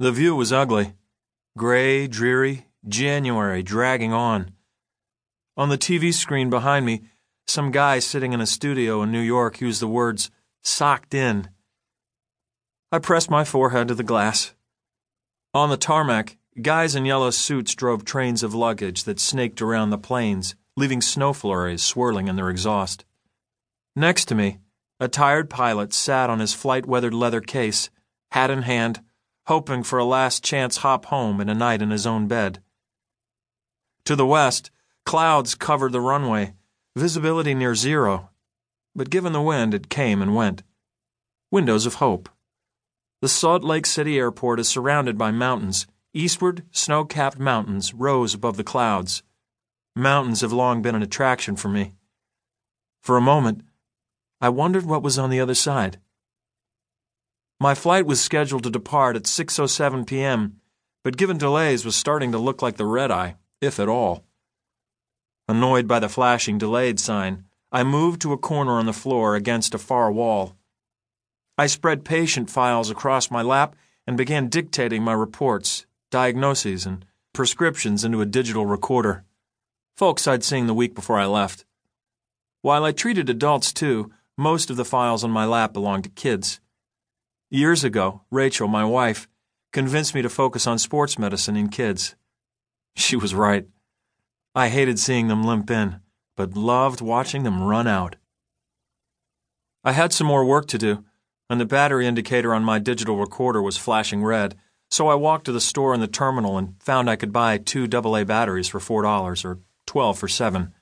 The view was ugly. Gray, dreary, January dragging on. On the TV screen behind me, some guy sitting in a studio in New York used the words socked in. I pressed my forehead to the glass. On the tarmac, guys in yellow suits drove trains of luggage that snaked around the planes, leaving snow flurries swirling in their exhaust. Next to me, a tired pilot sat on his flight weathered leather case, hat in hand, hoping for a last chance hop home and a night in his own bed. To the west, clouds covered the runway, visibility near zero, but given the wind, it came and went. Windows of hope. The Salt Lake City airport is surrounded by mountains. Eastward, snow capped mountains rose above the clouds. Mountains have long been an attraction for me. For a moment, I wondered what was on the other side. My flight was scheduled to depart at 6:07 p.m., but given delays was starting to look like the red eye, if at all. Annoyed by the flashing delayed sign, I moved to a corner on the floor against a far wall. I spread patient files across my lap and began dictating my reports, diagnoses, and prescriptions into a digital recorder. Folks I'd seen the week before I left. While I treated adults too, most of the files on my lap belonged to kids. Years ago, Rachel, my wife, convinced me to focus on sports medicine in kids. She was right. I hated seeing them limp in, but loved watching them run out. I had some more work to do, and the battery indicator on my digital recorder was flashing red, so I walked to the store in the terminal and found I could buy two AA batteries for $4 or 12 for 7.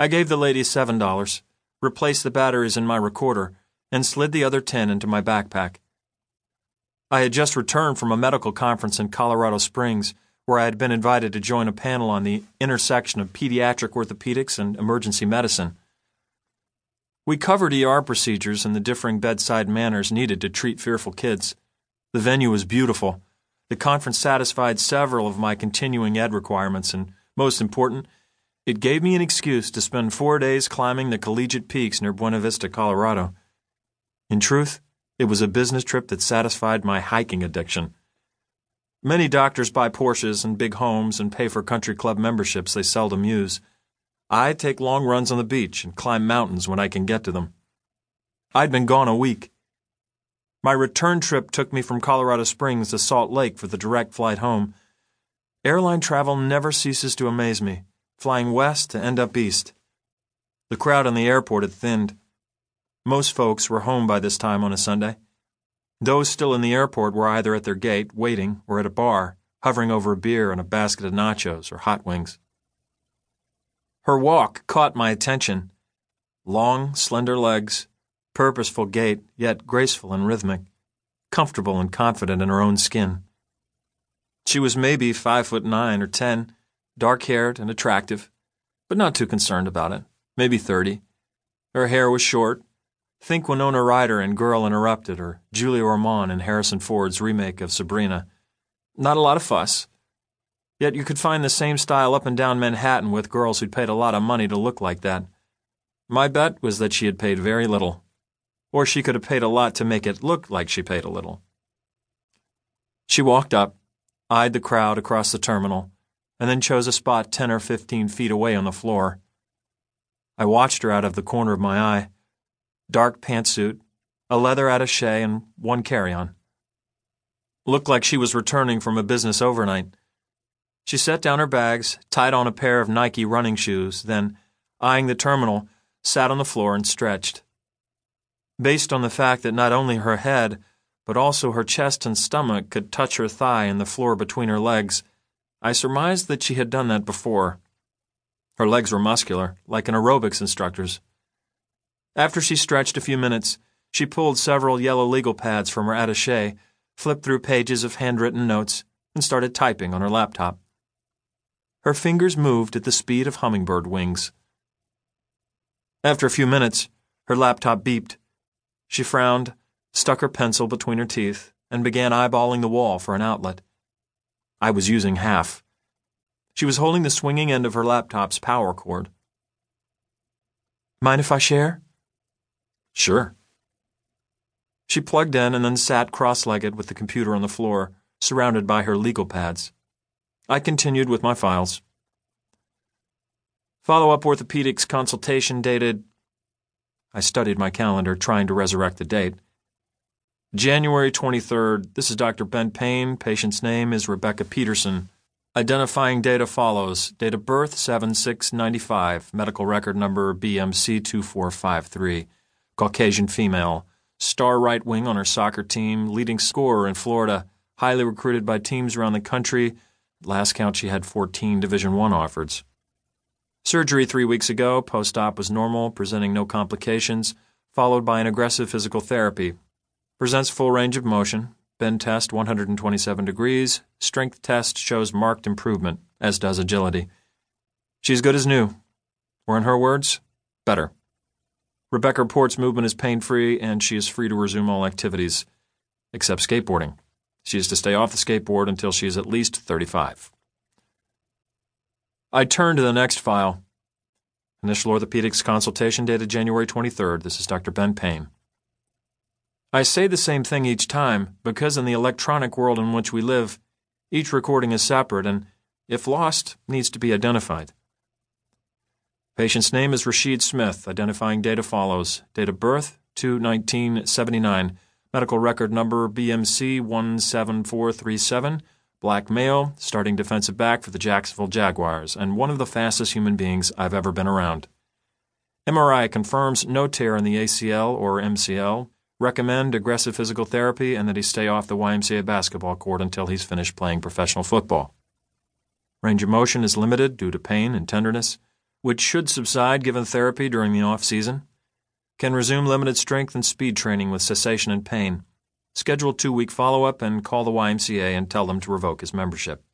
I gave the lady $7, replaced the batteries in my recorder, and slid the other 10 into my backpack. I had just returned from a medical conference in Colorado Springs where I had been invited to join a panel on the intersection of pediatric orthopedics and emergency medicine. We covered ER procedures and the differing bedside manners needed to treat fearful kids. The venue was beautiful. The conference satisfied several of my continuing ed requirements, and most important, it gave me an excuse to spend four days climbing the collegiate peaks near Buena Vista, Colorado. In truth, it was a business trip that satisfied my hiking addiction. Many doctors buy Porsches and big homes and pay for country club memberships they seldom use. I take long runs on the beach and climb mountains when I can get to them. I'd been gone a week. My return trip took me from Colorado Springs to Salt Lake for the direct flight home. Airline travel never ceases to amaze me, flying west to end up east. The crowd in the airport had thinned. Most folks were home by this time on a Sunday. Those still in the airport were either at their gate, waiting, or at a bar, hovering over a beer and a basket of nachos or hot wings. Her walk caught my attention. Long, slender legs, purposeful gait, yet graceful and rhythmic, comfortable and confident in her own skin. She was maybe five foot nine or ten, dark haired and attractive, but not too concerned about it, maybe thirty. Her hair was short, Think Winona Ryder in Girl Interrupted or Julia Ormond in Harrison Ford's remake of Sabrina. Not a lot of fuss. Yet you could find the same style up and down Manhattan with girls who'd paid a lot of money to look like that. My bet was that she had paid very little. Or she could have paid a lot to make it look like she paid a little. She walked up, eyed the crowd across the terminal, and then chose a spot ten or fifteen feet away on the floor. I watched her out of the corner of my eye dark pantsuit, a leather attache, and one carry-on. Looked like she was returning from a business overnight. She set down her bags, tied on a pair of Nike running shoes, then, eyeing the terminal, sat on the floor and stretched. Based on the fact that not only her head, but also her chest and stomach could touch her thigh and the floor between her legs, I surmised that she had done that before. Her legs were muscular, like an aerobics instructor's. After she stretched a few minutes, she pulled several yellow legal pads from her attache, flipped through pages of handwritten notes, and started typing on her laptop. Her fingers moved at the speed of hummingbird wings. After a few minutes, her laptop beeped. She frowned, stuck her pencil between her teeth, and began eyeballing the wall for an outlet. I was using half. She was holding the swinging end of her laptop's power cord. Mind if I share? Sure. She plugged in and then sat cross legged with the computer on the floor, surrounded by her legal pads. I continued with my files. Follow up orthopedics consultation dated. I studied my calendar, trying to resurrect the date. January 23rd. This is Dr. Ben Payne. Patient's name is Rebecca Peterson. Identifying data follows date of birth 7695, medical record number BMC 2453, Caucasian female, star right wing on her soccer team, leading scorer in Florida, highly recruited by teams around the country. Last count she had 14 Division 1 offers. Surgery 3 weeks ago, post-op was normal, presenting no complications, followed by an aggressive physical therapy. Presents full range of motion, Bend test 127 degrees. Strength test shows marked improvement, as does agility. She's good as new. Or in her words, better. Rebecca reports movement is pain free and she is free to resume all activities, except skateboarding. She is to stay off the skateboard until she is at least 35. I turn to the next file. Initial orthopedics consultation dated January 23rd. This is Dr. Ben Payne. I say the same thing each time because in the electronic world in which we live, each recording is separate and, if lost, needs to be identified. Patient's name is Rashid Smith. Identifying data follows. Date of birth 2 1979. Medical record number BMC 17437. Black male, starting defensive back for the Jacksonville Jaguars, and one of the fastest human beings I've ever been around. MRI confirms no tear in the ACL or MCL, recommend aggressive physical therapy and that he stay off the YMCA basketball court until he's finished playing professional football. Range of motion is limited due to pain and tenderness, which should subside given therapy during the off season. Can resume limited strength and speed training with cessation and pain. Schedule two week follow up and call the YMCA and tell them to revoke his membership.